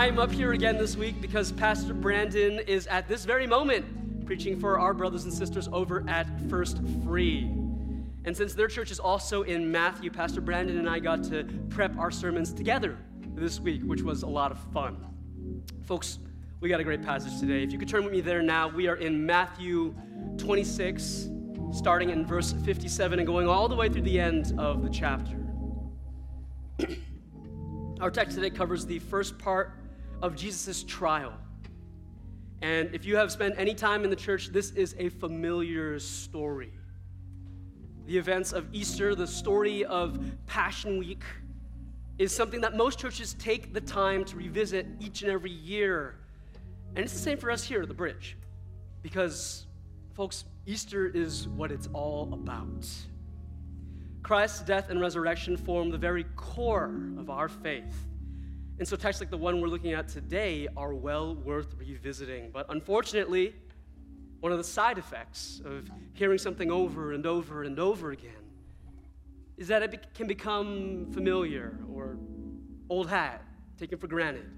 I'm up here again this week because Pastor Brandon is at this very moment preaching for our brothers and sisters over at First Free. And since their church is also in Matthew, Pastor Brandon and I got to prep our sermons together this week, which was a lot of fun. Folks, we got a great passage today. If you could turn with me there now, we are in Matthew 26, starting in verse 57 and going all the way through the end of the chapter. Our text today covers the first part of Jesus' trial. And if you have spent any time in the church, this is a familiar story. The events of Easter, the story of Passion Week, is something that most churches take the time to revisit each and every year. And it's the same for us here at the bridge. Because, folks, Easter is what it's all about. Christ's death and resurrection form the very core of our faith. And so, texts like the one we're looking at today are well worth revisiting. But unfortunately, one of the side effects of hearing something over and over and over again is that it can become familiar or old hat, taken for granted.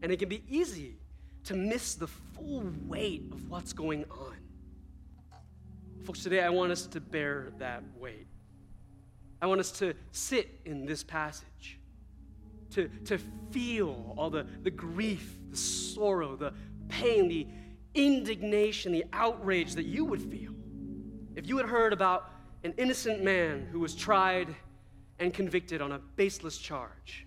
And it can be easy to miss the full weight of what's going on. Folks, today I want us to bear that weight. I want us to sit in this passage, to, to feel all the, the grief, the sorrow, the pain, the indignation, the outrage that you would feel if you had heard about an innocent man who was tried and convicted on a baseless charge.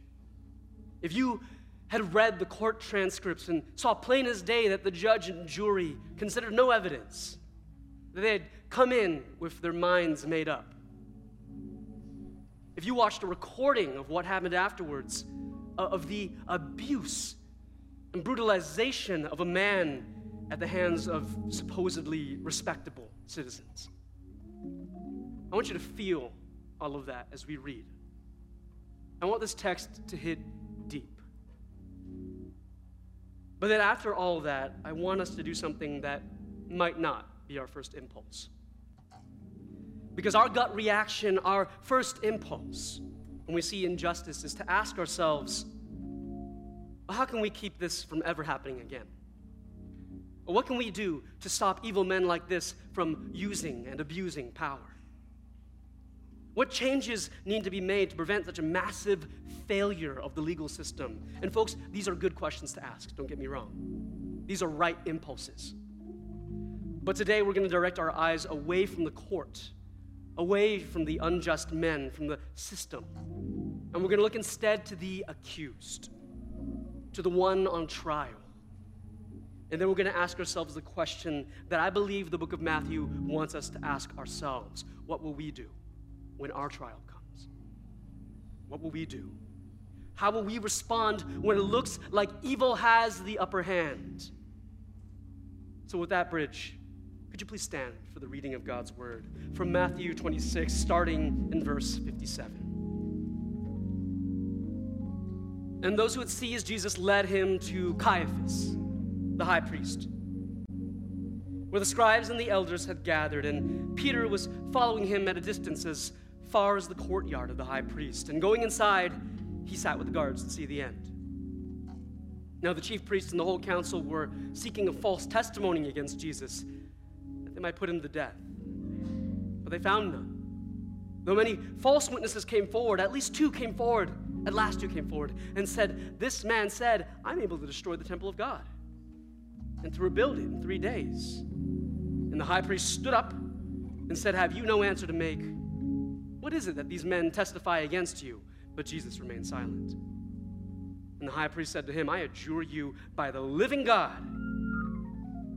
If you had read the court transcripts and saw plain as day that the judge and jury considered no evidence, that they had come in with their minds made up. If you watched a recording of what happened afterwards, uh, of the abuse and brutalization of a man at the hands of supposedly respectable citizens. I want you to feel all of that as we read. I want this text to hit deep. But then, after all that, I want us to do something that might not be our first impulse. Because our gut reaction, our first impulse when we see injustice is to ask ourselves, well, how can we keep this from ever happening again? Or what can we do to stop evil men like this from using and abusing power? What changes need to be made to prevent such a massive failure of the legal system? And, folks, these are good questions to ask, don't get me wrong. These are right impulses. But today we're going to direct our eyes away from the court, away from the unjust men, from the system. And we're going to look instead to the accused, to the one on trial. And then we're going to ask ourselves the question that I believe the book of Matthew wants us to ask ourselves What will we do when our trial comes? What will we do? How will we respond when it looks like evil has the upper hand? So, with that bridge, could you please stand for the reading of God's word from Matthew 26, starting in verse 57? And those who had seized Jesus led him to Caiaphas the high priest, where the scribes and the elders had gathered, and Peter was following him at a distance as far as the courtyard of the high priest. And going inside, he sat with the guards to see the end. Now, the chief priests and the whole council were seeking a false testimony against Jesus might put him to death. But they found none. Though many false witnesses came forward, at least two came forward, at last two came forward, and said, This man said, I'm able to destroy the temple of God and to rebuild it in three days. And the high priest stood up and said, Have you no answer to make? What is it that these men testify against you? But Jesus remained silent. And the high priest said to him, I adjure you by the living God,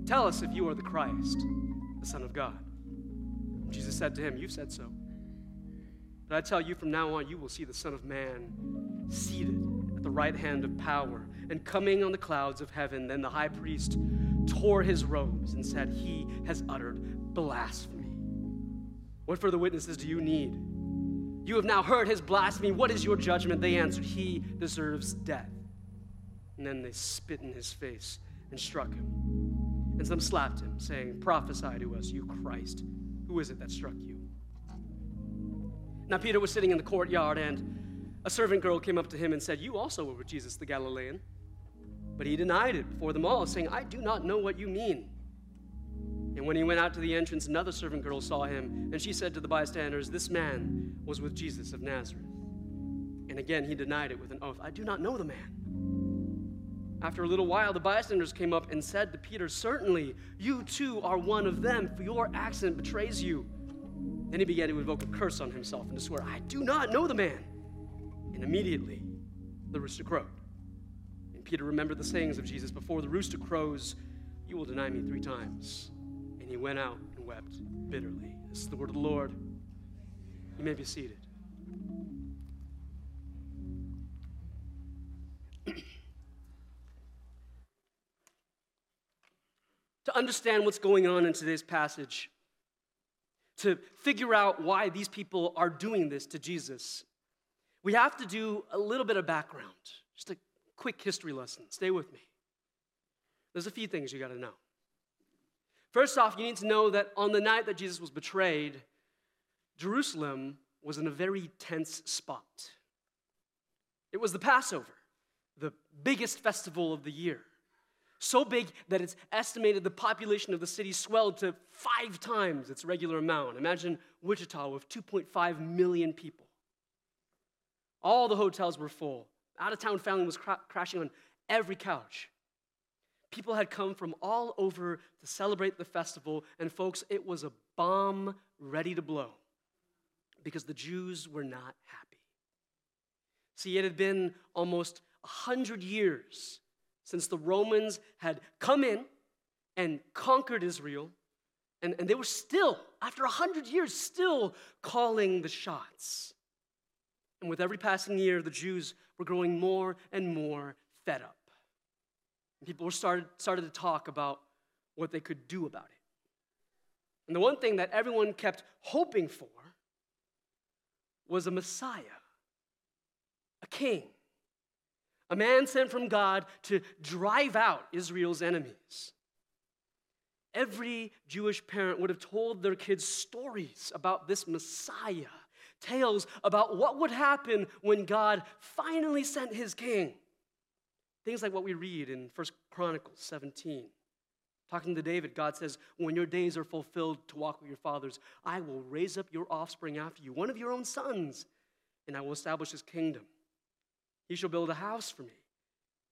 tell us if you are the Christ, the Son of God. Jesus said to him, You've said so. But I tell you, from now on, you will see the Son of Man seated at the right hand of power and coming on the clouds of heaven. Then the high priest tore his robes and said, He has uttered blasphemy. What further witnesses do you need? You have now heard his blasphemy. What is your judgment? They answered, He deserves death. And then they spit in his face and struck him. And some slapped him, saying, Prophesy to us, you Christ. Who is it that struck you? Now, Peter was sitting in the courtyard, and a servant girl came up to him and said, You also were with Jesus the Galilean. But he denied it before them all, saying, I do not know what you mean. And when he went out to the entrance, another servant girl saw him, and she said to the bystanders, This man was with Jesus of Nazareth. And again he denied it with an oath, I do not know the man. After a little while, the bystanders came up and said to Peter, Certainly, you too are one of them, for your accent betrays you. Then he began to invoke a curse on himself and to swear, I do not know the man. And immediately the rooster crowed. And Peter remembered the sayings of Jesus Before the rooster crows, you will deny me three times. And he went out and wept bitterly. This is the word of the Lord. You may be seated. To understand what's going on in today's passage, to figure out why these people are doing this to Jesus, we have to do a little bit of background, just a quick history lesson. Stay with me. There's a few things you got to know. First off, you need to know that on the night that Jesus was betrayed, Jerusalem was in a very tense spot. It was the Passover, the biggest festival of the year. So big that it's estimated the population of the city swelled to five times its regular amount. Imagine Wichita with 2.5 million people. All the hotels were full. Out of town family was cra- crashing on every couch. People had come from all over to celebrate the festival, and folks, it was a bomb ready to blow because the Jews were not happy. See, it had been almost a hundred years since the Romans had come in and conquered Israel, and, and they were still, after a hundred years, still calling the shots. And with every passing year, the Jews were growing more and more fed up. People were started, started to talk about what they could do about it. And the one thing that everyone kept hoping for was a Messiah, a king, a man sent from God to drive out Israel's enemies. Every Jewish parent would have told their kids stories about this Messiah, tales about what would happen when God finally sent his king. Things like what we read in 1 Chronicles 17. Talking to David, God says, When your days are fulfilled to walk with your fathers, I will raise up your offspring after you, one of your own sons, and I will establish his kingdom. He shall build a house for me,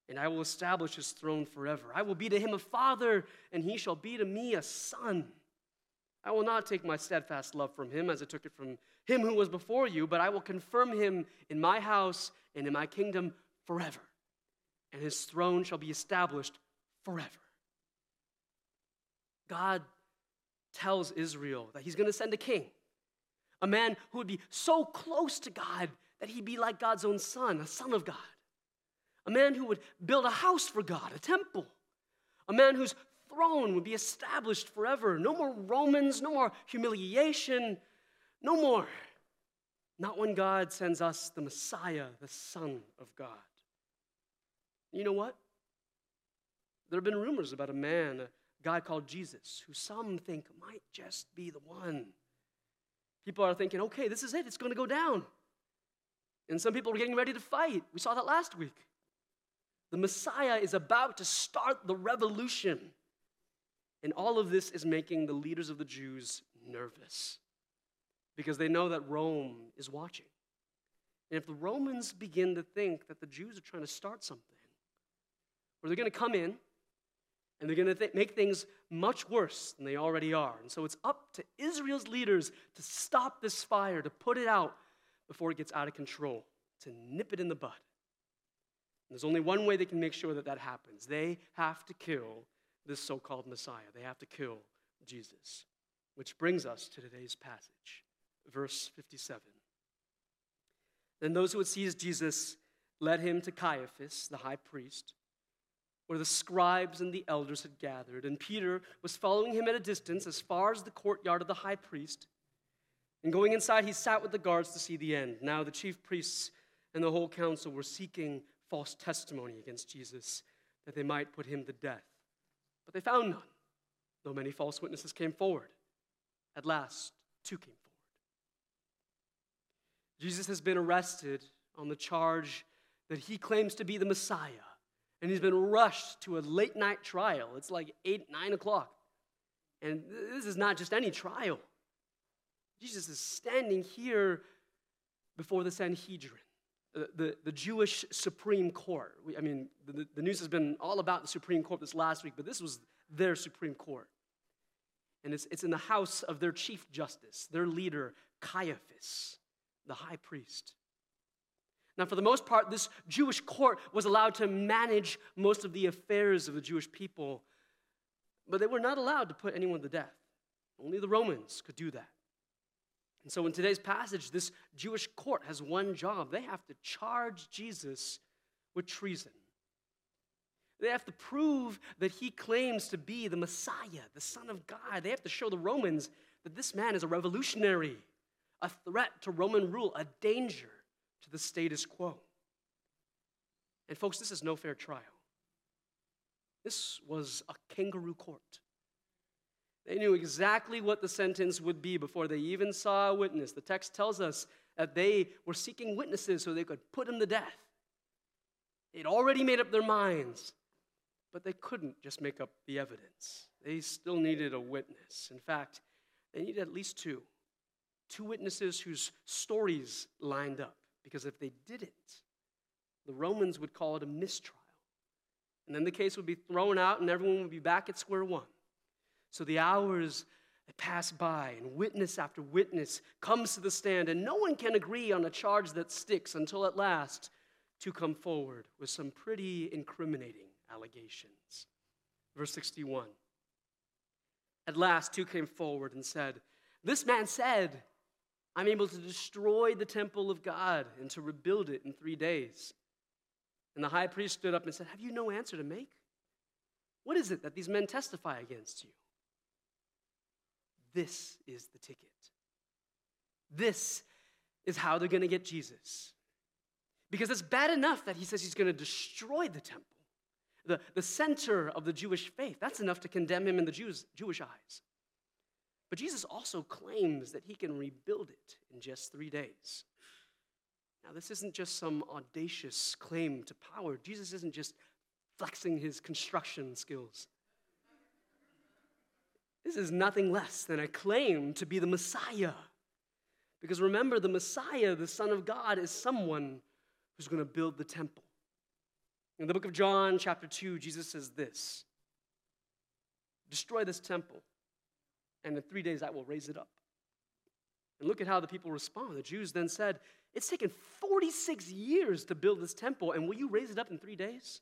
and I will establish his throne forever. I will be to him a father, and he shall be to me a son. I will not take my steadfast love from him as I took it from him who was before you, but I will confirm him in my house and in my kingdom forever and his throne shall be established forever. God tells Israel that he's going to send a king, a man who would be so close to God that he'd be like God's own son, a son of God, a man who would build a house for God, a temple, a man whose throne would be established forever. No more Romans, no more humiliation, no more. Not when God sends us the Messiah, the Son of God. You know what? There have been rumors about a man, a guy called Jesus, who some think might just be the one. People are thinking, okay, this is it, it's going to go down. And some people are getting ready to fight. We saw that last week. The Messiah is about to start the revolution. And all of this is making the leaders of the Jews nervous because they know that Rome is watching. And if the Romans begin to think that the Jews are trying to start something, or they're going to come in and they're going to th- make things much worse than they already are. And so it's up to Israel's leaders to stop this fire, to put it out before it gets out of control, to nip it in the bud. And there's only one way they can make sure that that happens they have to kill this so called Messiah, they have to kill Jesus. Which brings us to today's passage, verse 57. Then those who had seized Jesus led him to Caiaphas, the high priest where the scribes and the elders had gathered, and Peter was following him at a distance as far as the courtyard of the high priest. And going inside, he sat with the guards to see the end. Now the chief priests and the whole council were seeking false testimony against Jesus that they might put him to death. But they found none, though many false witnesses came forward. At last, two came forward. Jesus has been arrested on the charge that he claims to be the Messiah And he's been rushed to a late night trial. It's like 8, 9 o'clock. And this is not just any trial. Jesus is standing here before the Sanhedrin, the, the, Jewish Supreme Court. We, I mean, the, the news has been all about the Supreme Court this last week, but this was their Supreme Court. And it's, it's in the house of their chief justice, their leader, Caiaphas, the high priest. Now, for the most part, this Jewish court was allowed to manage most of the affairs of the Jewish people, but they were not allowed to put anyone to death. Only the Romans could do that. And so, in today's passage, this Jewish court has one job they have to charge Jesus with treason. They have to prove that he claims to be the Messiah, the Son of God. They have to show the Romans that this man is a revolutionary, a threat to Roman rule, a danger to the status quo. And, folks, this is no fair trial. This was a kangaroo court. They knew exactly what the sentence would be before they even saw a witness. The text tells us that they were seeking witnesses so they could put him to death. They'd already made up their minds but they couldn't just make up the evidence. They still needed a witness. In fact, they needed at least two two witnesses whose stories lined up. Because if they didn't, the Romans would call it a mistrial. And then the case would be thrown out and everyone would be back at square one. So the hours pass by and witness after witness comes to the stand and no one can agree on a charge that sticks until at last two come forward with some pretty incriminating allegations. Verse 61. At last, two came forward and said, This man said, I'm able to destroy the temple of God and to rebuild it in three days. And the high priest stood up and said, Have you no answer to make? What is it that these men testify against you? This is the ticket. This is how they're going to get Jesus. Because it's bad enough that he says he's going to destroy the temple the, the center of the Jewish faith. That's enough to condemn him in the Jews, Jewish eyes. But Jesus also claims that he can rebuild it in just three days. Now, this isn't just some audacious claim to power. Jesus isn't just flexing his construction skills. This is nothing less than a claim to be the Messiah. Because remember, the Messiah, the Son of God, is someone who's going to build the temple. In the book of John, chapter 2, Jesus says this Destroy this temple, and in three days I will raise it up. And look at how the people respond. The Jews then said, It's taken 46 years to build this temple, and will you raise it up in three days?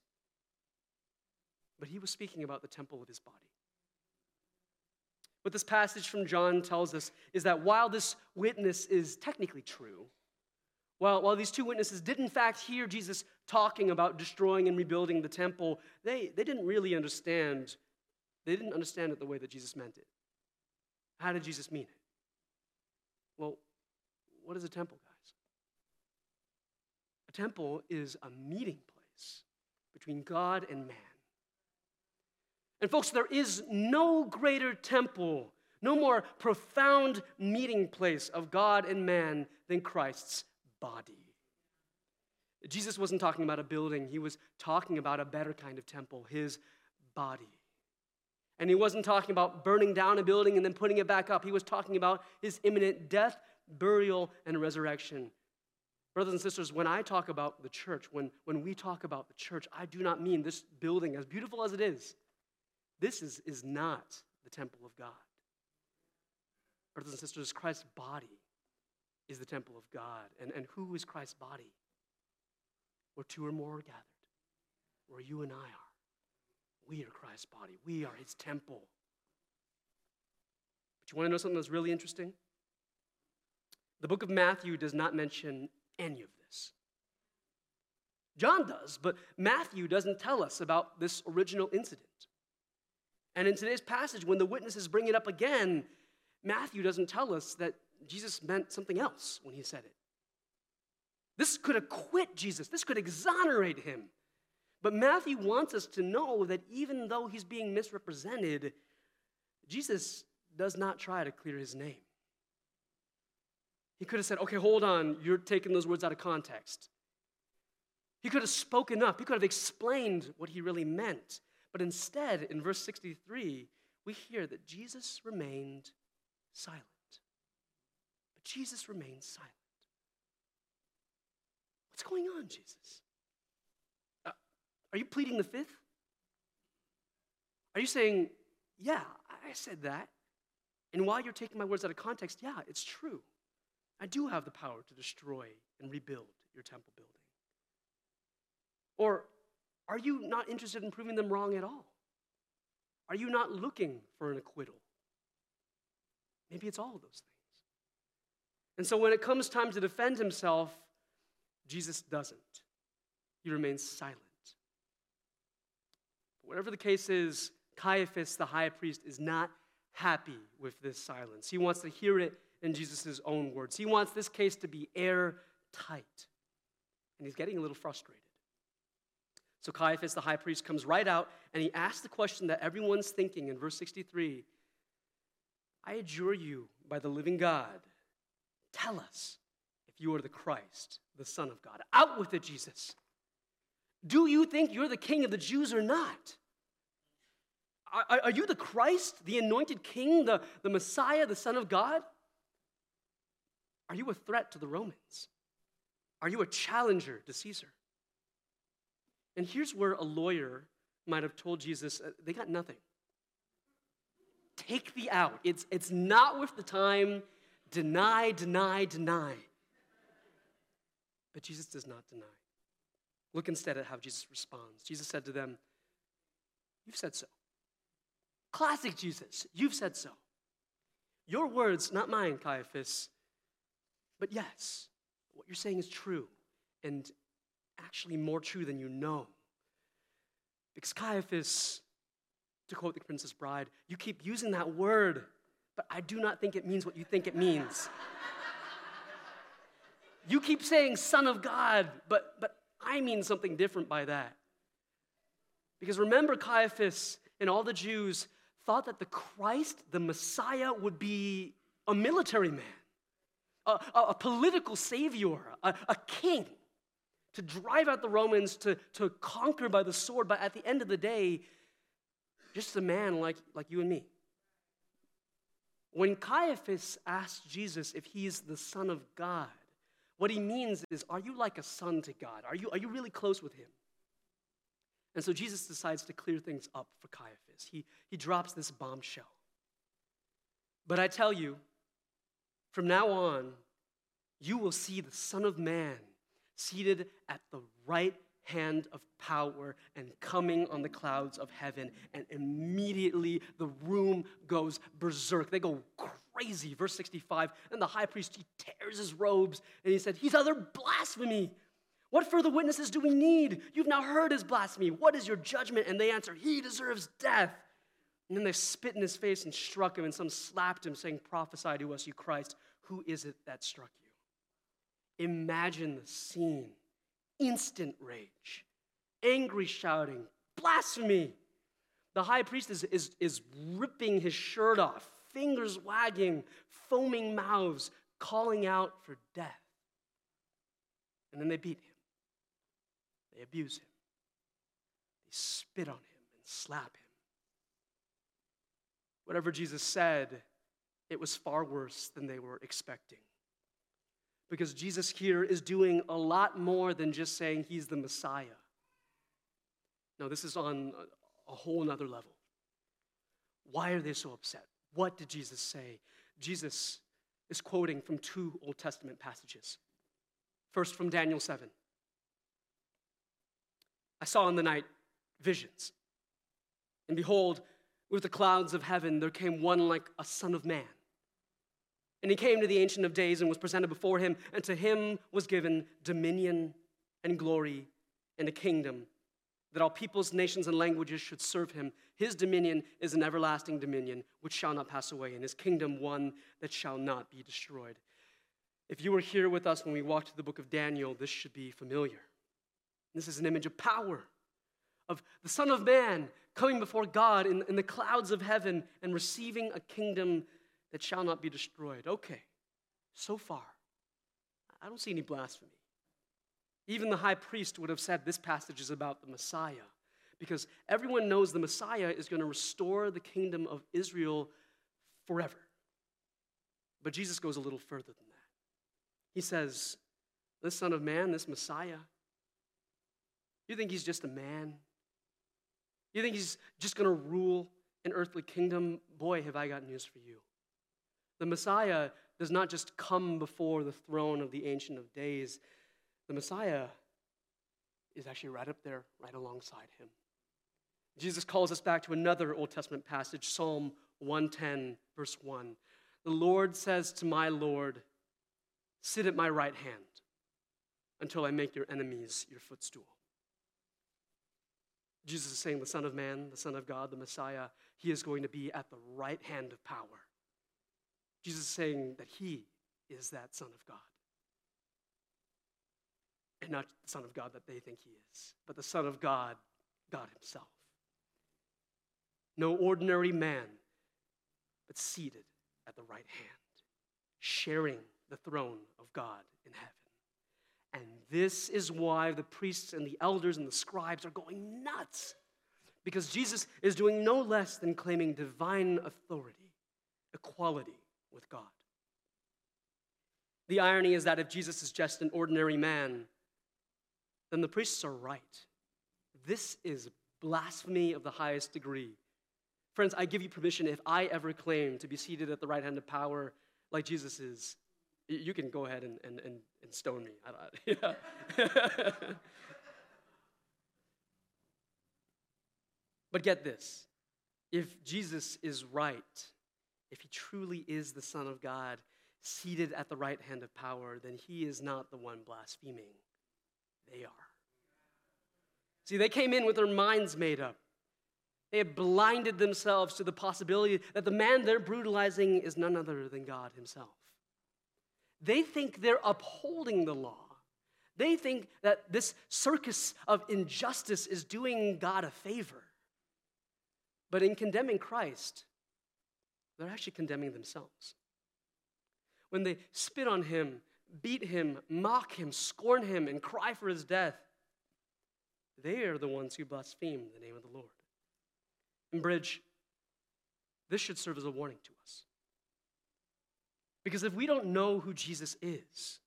But he was speaking about the temple of his body. What this passage from John tells us is that while this witness is technically true, while, while these two witnesses did, in fact, hear Jesus talking about destroying and rebuilding the temple, they, they didn't really understand. They didn't understand it the way that Jesus meant it. How did Jesus mean it? Well, what is a temple, guys? A temple is a meeting place between God and man. And, folks, there is no greater temple, no more profound meeting place of God and man than Christ's body. Jesus wasn't talking about a building, he was talking about a better kind of temple, his body. And he wasn't talking about burning down a building and then putting it back up. He was talking about his imminent death, burial, and resurrection. Brothers and sisters, when I talk about the church, when, when we talk about the church, I do not mean this building, as beautiful as it is. This is, is not the temple of God. Brothers and sisters, Christ's body is the temple of God. And, and who is Christ's body? Where two or more are gathered, where you and I are. We are Christ's body, we are his temple. But you want to know something that's really interesting? The book of Matthew does not mention any of this. John does, but Matthew doesn't tell us about this original incident. And in today's passage, when the witnesses bring it up again, Matthew doesn't tell us that Jesus meant something else when he said it. This could acquit Jesus, this could exonerate him. But Matthew wants us to know that even though he's being misrepresented, Jesus does not try to clear his name. He could have said, okay, hold on, you're taking those words out of context. He could have spoken up, he could have explained what he really meant. But instead, in verse 63, we hear that Jesus remained silent. But Jesus remained silent. What's going on, Jesus? Uh, are you pleading the fifth? Are you saying, yeah, I said that? And while you're taking my words out of context, yeah, it's true. I do have the power to destroy and rebuild your temple building. Or are you not interested in proving them wrong at all? Are you not looking for an acquittal? Maybe it's all of those things. And so when it comes time to defend himself, Jesus doesn't. He remains silent. But whatever the case is, Caiaphas, the high priest, is not happy with this silence. He wants to hear it in Jesus' own words. He wants this case to be airtight. And he's getting a little frustrated. So Caiaphas, the high priest, comes right out and he asks the question that everyone's thinking in verse 63 I adjure you by the living God, tell us if you are the Christ, the Son of God. Out with it, Jesus. Do you think you're the king of the Jews or not? Are, are you the Christ, the anointed king, the, the Messiah, the Son of God? Are you a threat to the Romans? Are you a challenger to Caesar? And here's where a lawyer might have told Jesus, uh, they got nothing. Take the out. It's, it's not worth the time. Deny, deny, deny. But Jesus does not deny. Look instead at how Jesus responds. Jesus said to them, You've said so. Classic Jesus, you've said so. Your words, not mine, Caiaphas, but yes, what you're saying is true, and actually more true than you know. Because Caiaphas, to quote the Princess Bride, you keep using that word, but I do not think it means what you think it means. you keep saying Son of God, but, but I mean something different by that. Because remember, Caiaphas and all the Jews thought that the Christ, the Messiah, would be a military man, a, a, a political savior, a, a king to drive out the Romans, to, to conquer by the sword, but at the end of the day, just a man like, like you and me. When Caiaphas asked Jesus if he is the Son of God, what he means is, are you like a son to God? Are you, are you really close with him? And so Jesus decides to clear things up for Caiaphas. He, he drops this bombshell. But I tell you, from now on, you will see the Son of Man seated at the right hand of power and coming on the clouds of heaven. And immediately the room goes berserk. They go crazy. Verse 65 And the high priest, he tears his robes and he said, He's utter blasphemy. What further witnesses do we need? You've now heard his blasphemy. What is your judgment? And they answer, He deserves death. And then they spit in his face and struck him, and some slapped him, saying, Prophesy to us, you Christ. Who is it that struck you? Imagine the scene instant rage, angry shouting, blasphemy. The high priest is, is, is ripping his shirt off, fingers wagging, foaming mouths, calling out for death. And then they beat him, they abuse him, they spit on him and slap him. Whatever Jesus said, it was far worse than they were expecting because Jesus here is doing a lot more than just saying he's the Messiah. No, this is on a whole nother level. Why are they so upset? What did Jesus say? Jesus is quoting from two Old Testament passages. First, from Daniel 7. I saw in the night visions, and behold, with the clouds of heaven there came one like a son of man. And he came to the Ancient of Days and was presented before him, and to him was given dominion and glory and a kingdom, that all peoples, nations, and languages should serve him. His dominion is an everlasting dominion which shall not pass away, and his kingdom one that shall not be destroyed. If you were here with us when we walked through the book of Daniel, this should be familiar. This is an image of power, of the Son of Man coming before God in, in the clouds of heaven and receiving a kingdom that shall not be destroyed. Okay, so far, I don't see any blasphemy. Even the high priest would have said this passage is about the Messiah, because everyone knows the Messiah is going to restore the kingdom of Israel forever. But Jesus goes a little further than that. He says, This Son of Man, this Messiah, you think he's just a man? You think he's just going to rule an earthly kingdom? Boy, have I got news for you. The Messiah does not just come before the throne of the Ancient of Days, the Messiah is actually right up there, right alongside him. Jesus calls us back to another Old Testament passage, Psalm 110, verse 1. The Lord says to my Lord, Sit at my right hand until I make your enemies your footstool. Jesus is saying, the Son of Man, the Son of God, the Messiah, he is going to be at the right hand of power. Jesus is saying that he is that Son of God. And not the Son of God that they think he is, but the Son of God, God Himself. No ordinary man, but seated at the right hand, sharing the throne of God in heaven. And this is why the priests and the elders and the scribes are going nuts. Because Jesus is doing no less than claiming divine authority, equality with God. The irony is that if Jesus is just an ordinary man, then the priests are right. This is blasphemy of the highest degree. Friends, I give you permission if I ever claim to be seated at the right hand of power like Jesus is, you can go ahead and, and, and, and stone me. but get this if Jesus is right, if he truly is the Son of God, seated at the right hand of power, then he is not the one blaspheming. They are. See, they came in with their minds made up. They had blinded themselves to the possibility that the man they're brutalizing is none other than God Himself. They think they're upholding the law. They think that this circus of injustice is doing God a favor. But in condemning Christ, they're actually condemning themselves. When they spit on him, beat him, mock him, scorn him, and cry for his death, they are the ones who blaspheme the name of the Lord. And, Bridge, this should serve as a warning to us. Because if we don't know who Jesus is,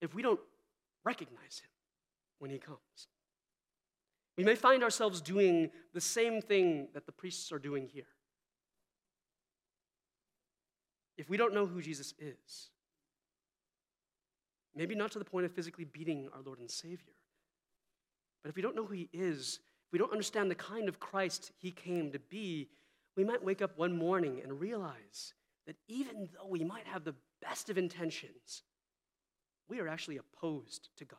if we don't recognize him when he comes, we may find ourselves doing the same thing that the priests are doing here. If we don't know who Jesus is, maybe not to the point of physically beating our Lord and Savior, but if we don't know who he is, if we don't understand the kind of Christ he came to be, we might wake up one morning and realize that even though we might have the best of intentions, we are actually opposed to God.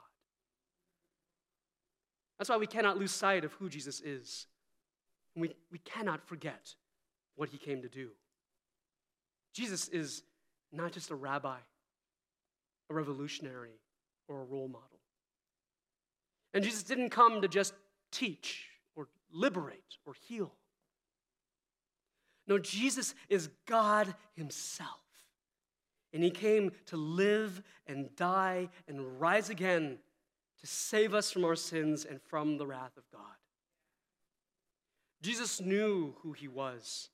That's why we cannot lose sight of who Jesus is. We, we cannot forget what he came to do. Jesus is not just a rabbi, a revolutionary, or a role model. And Jesus didn't come to just teach or liberate or heal. No, Jesus is God Himself. And He came to live and die and rise again to save us from our sins and from the wrath of God. Jesus knew who He was,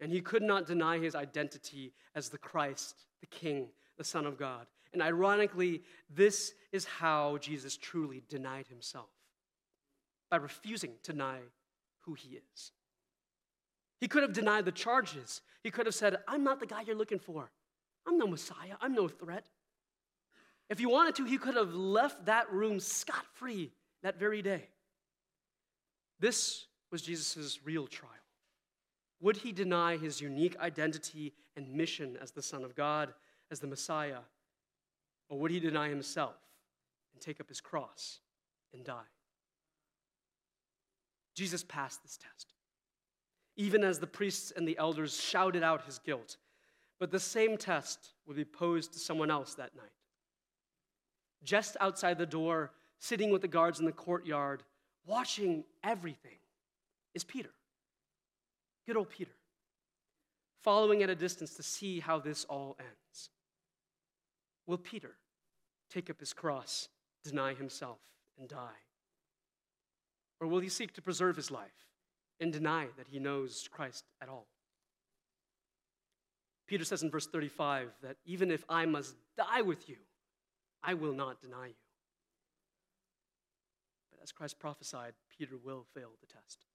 and He could not deny His identity as the Christ, the King, the Son of God. And ironically, this is how Jesus truly denied Himself by refusing to deny who He is. He could have denied the charges. He could have said, I'm not the guy you're looking for. I'm no Messiah. I'm no threat. If he wanted to, he could have left that room scot free that very day. This was Jesus' real trial. Would he deny his unique identity and mission as the Son of God, as the Messiah? Or would he deny himself and take up his cross and die? Jesus passed this test even as the priests and the elders shouted out his guilt. But the same test would be posed to someone else that night. Just outside the door, sitting with the guards in the courtyard, watching everything, is Peter. Good old Peter, following at a distance to see how this all ends. Will Peter take up his cross, deny himself and die? Or will he seek to preserve his life and deny that he knows Christ at all? Peter says in verse 35 that even if I must die with you, I will not deny you. But as Christ prophesied, Peter will fail the test.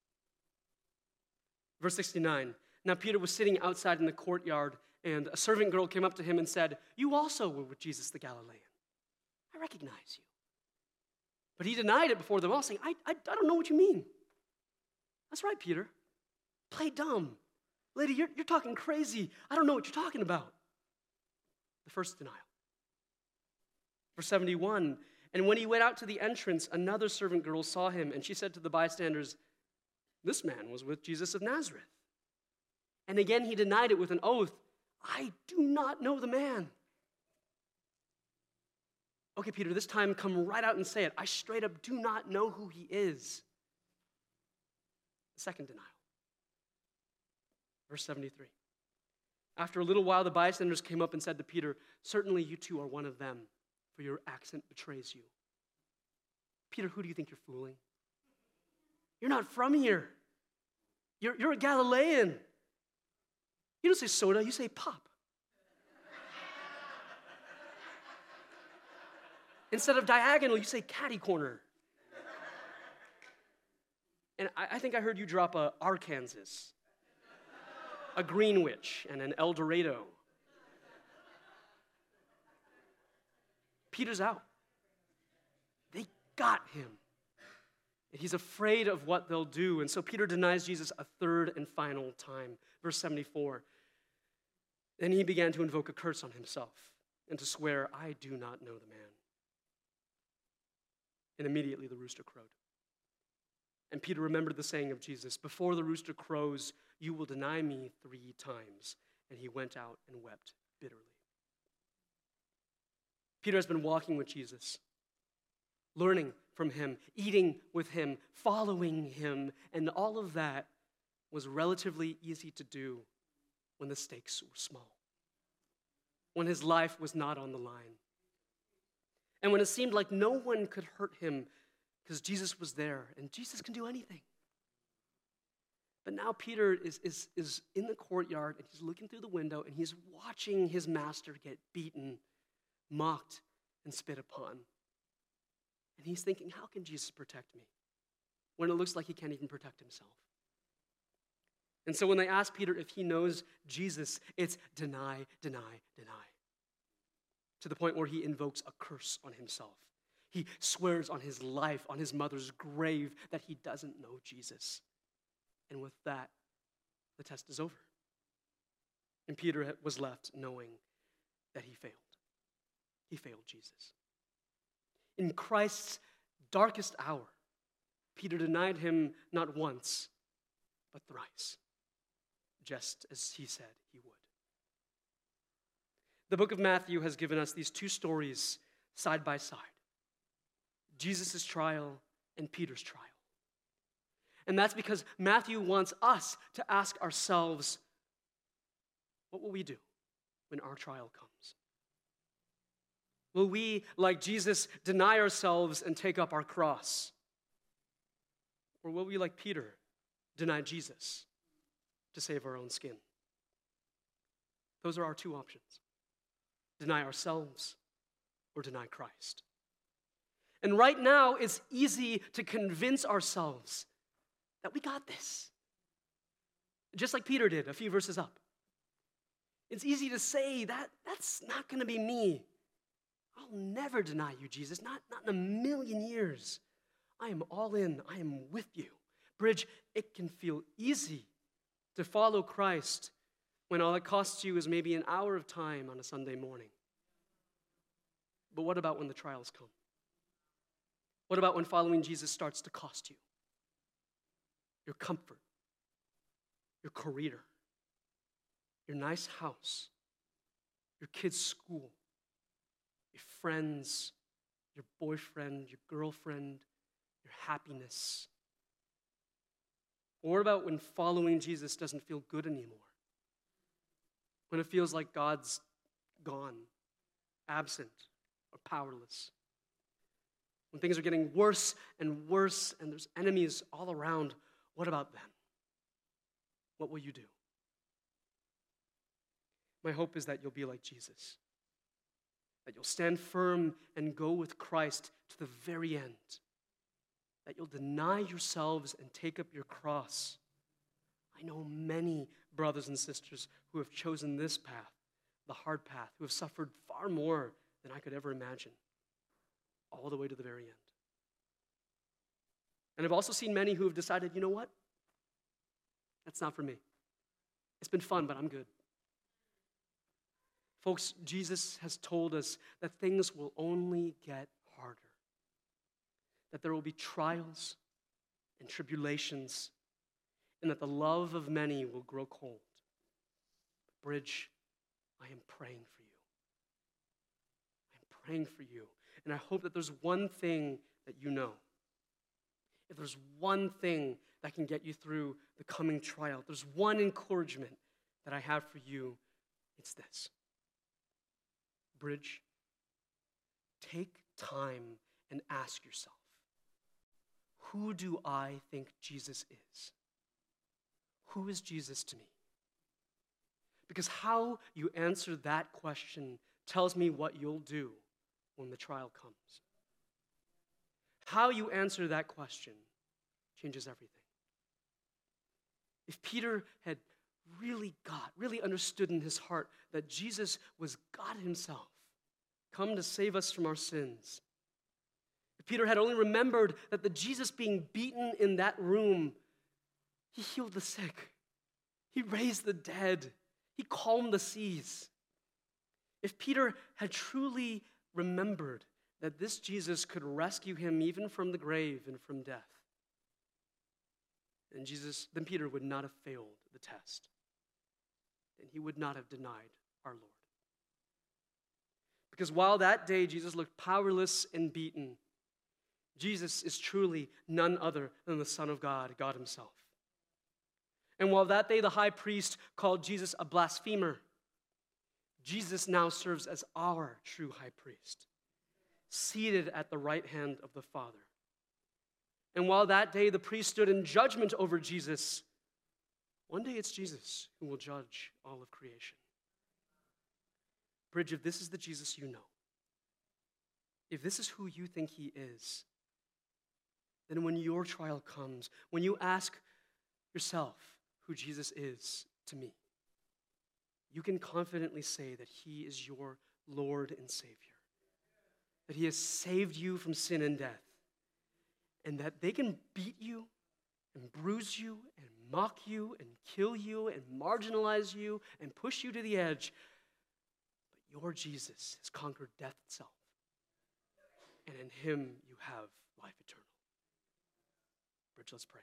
Verse 69 Now Peter was sitting outside in the courtyard, and a servant girl came up to him and said, You also were with Jesus the Galilean. I recognize you. But he denied it before them all, saying, I, I, I don't know what you mean. That's right, Peter. Play dumb. Lady, you're, you're talking crazy. I don't know what you're talking about. The first denial. Verse 71 And when he went out to the entrance, another servant girl saw him, and she said to the bystanders, This man was with Jesus of Nazareth. And again he denied it with an oath I do not know the man. Okay, Peter, this time come right out and say it. I straight up do not know who he is. Second denial. Verse 73. After a little while, the bystanders came up and said to Peter, Certainly you too are one of them, for your accent betrays you. Peter, who do you think you're fooling? You're not from here. You're, you're a Galilean. You don't say soda, you say pop. Instead of diagonal, you say catty corner. And I, I think I heard you drop a Arkansas a Greenwich and an El Dorado. Peter's out. They got him. He's afraid of what they'll do. And so Peter denies Jesus a third and final time. Verse 74. Then he began to invoke a curse on himself and to swear, I do not know the man. And immediately the rooster crowed. And Peter remembered the saying of Jesus Before the rooster crows, you will deny me three times. And he went out and wept bitterly. Peter has been walking with Jesus, learning from him, eating with him, following him, and all of that was relatively easy to do when the stakes were small, when his life was not on the line, and when it seemed like no one could hurt him because Jesus was there, and Jesus can do anything. But now Peter is, is, is in the courtyard and he's looking through the window and he's watching his master get beaten, mocked, and spit upon. And he's thinking, how can Jesus protect me when it looks like he can't even protect himself? And so when they ask Peter if he knows Jesus, it's deny, deny, deny. To the point where he invokes a curse on himself. He swears on his life, on his mother's grave, that he doesn't know Jesus. And with that, the test is over. And Peter was left knowing that he failed. He failed Jesus. In Christ's darkest hour, Peter denied him not once, but thrice, just as he said he would. The book of Matthew has given us these two stories side by side Jesus' trial and Peter's trial. And that's because Matthew wants us to ask ourselves what will we do when our trial comes? Will we, like Jesus, deny ourselves and take up our cross? Or will we, like Peter, deny Jesus to save our own skin? Those are our two options deny ourselves or deny Christ. And right now, it's easy to convince ourselves that we got this. Just like Peter did a few verses up. It's easy to say that that's not going to be me. I'll never deny you, Jesus, not, not in a million years. I am all in, I am with you. Bridge, it can feel easy to follow Christ when all it costs you is maybe an hour of time on a Sunday morning. But what about when the trials come? What about when following Jesus starts to cost you? your comfort, your career, your nice house, your kids' school, friends, your boyfriend, your girlfriend, your happiness? Or what about when following Jesus doesn't feel good anymore? When it feels like God's gone, absent, or powerless? when things are getting worse and worse and there's enemies all around, what about then? What will you do? My hope is that you'll be like Jesus, that you'll stand firm and go with Christ to the very end, that you'll deny yourselves and take up your cross. I know many brothers and sisters who have chosen this path, the hard path, who have suffered far more than I could ever imagine, all the way to the very end. And I've also seen many who have decided, you know what? That's not for me. It's been fun, but I'm good. Folks, Jesus has told us that things will only get harder, that there will be trials and tribulations, and that the love of many will grow cold. Bridge, I am praying for you. I'm praying for you. And I hope that there's one thing that you know. If there's one thing that can get you through the coming trial, there's one encouragement that I have for you, it's this bridge, take time and ask yourself who do I think Jesus is? Who is Jesus to me? Because how you answer that question tells me what you'll do when the trial comes. How you answer that question changes everything. If Peter had really got, really understood in his heart that Jesus was God Himself, come to save us from our sins. If Peter had only remembered that the Jesus being beaten in that room, he healed the sick, he raised the dead, he calmed the seas. If Peter had truly remembered that this Jesus could rescue him even from the grave and from death, then Jesus, then Peter would not have failed the test. Then he would not have denied our Lord. Because while that day Jesus looked powerless and beaten, Jesus is truly none other than the Son of God, God Himself. And while that day the high priest called Jesus a blasphemer, Jesus now serves as our true high priest, seated at the right hand of the Father. And while that day the priest stood in judgment over Jesus, one day it's Jesus who will judge all of creation. Bridge, if this is the Jesus you know, if this is who you think he is, then when your trial comes, when you ask yourself who Jesus is to me, you can confidently say that he is your Lord and Savior, that he has saved you from sin and death, and that they can beat you and bruise you and mock you and kill you and marginalize you and push you to the edge. But your Jesus has conquered death itself. And in him you have life eternal. Bridge, let's pray.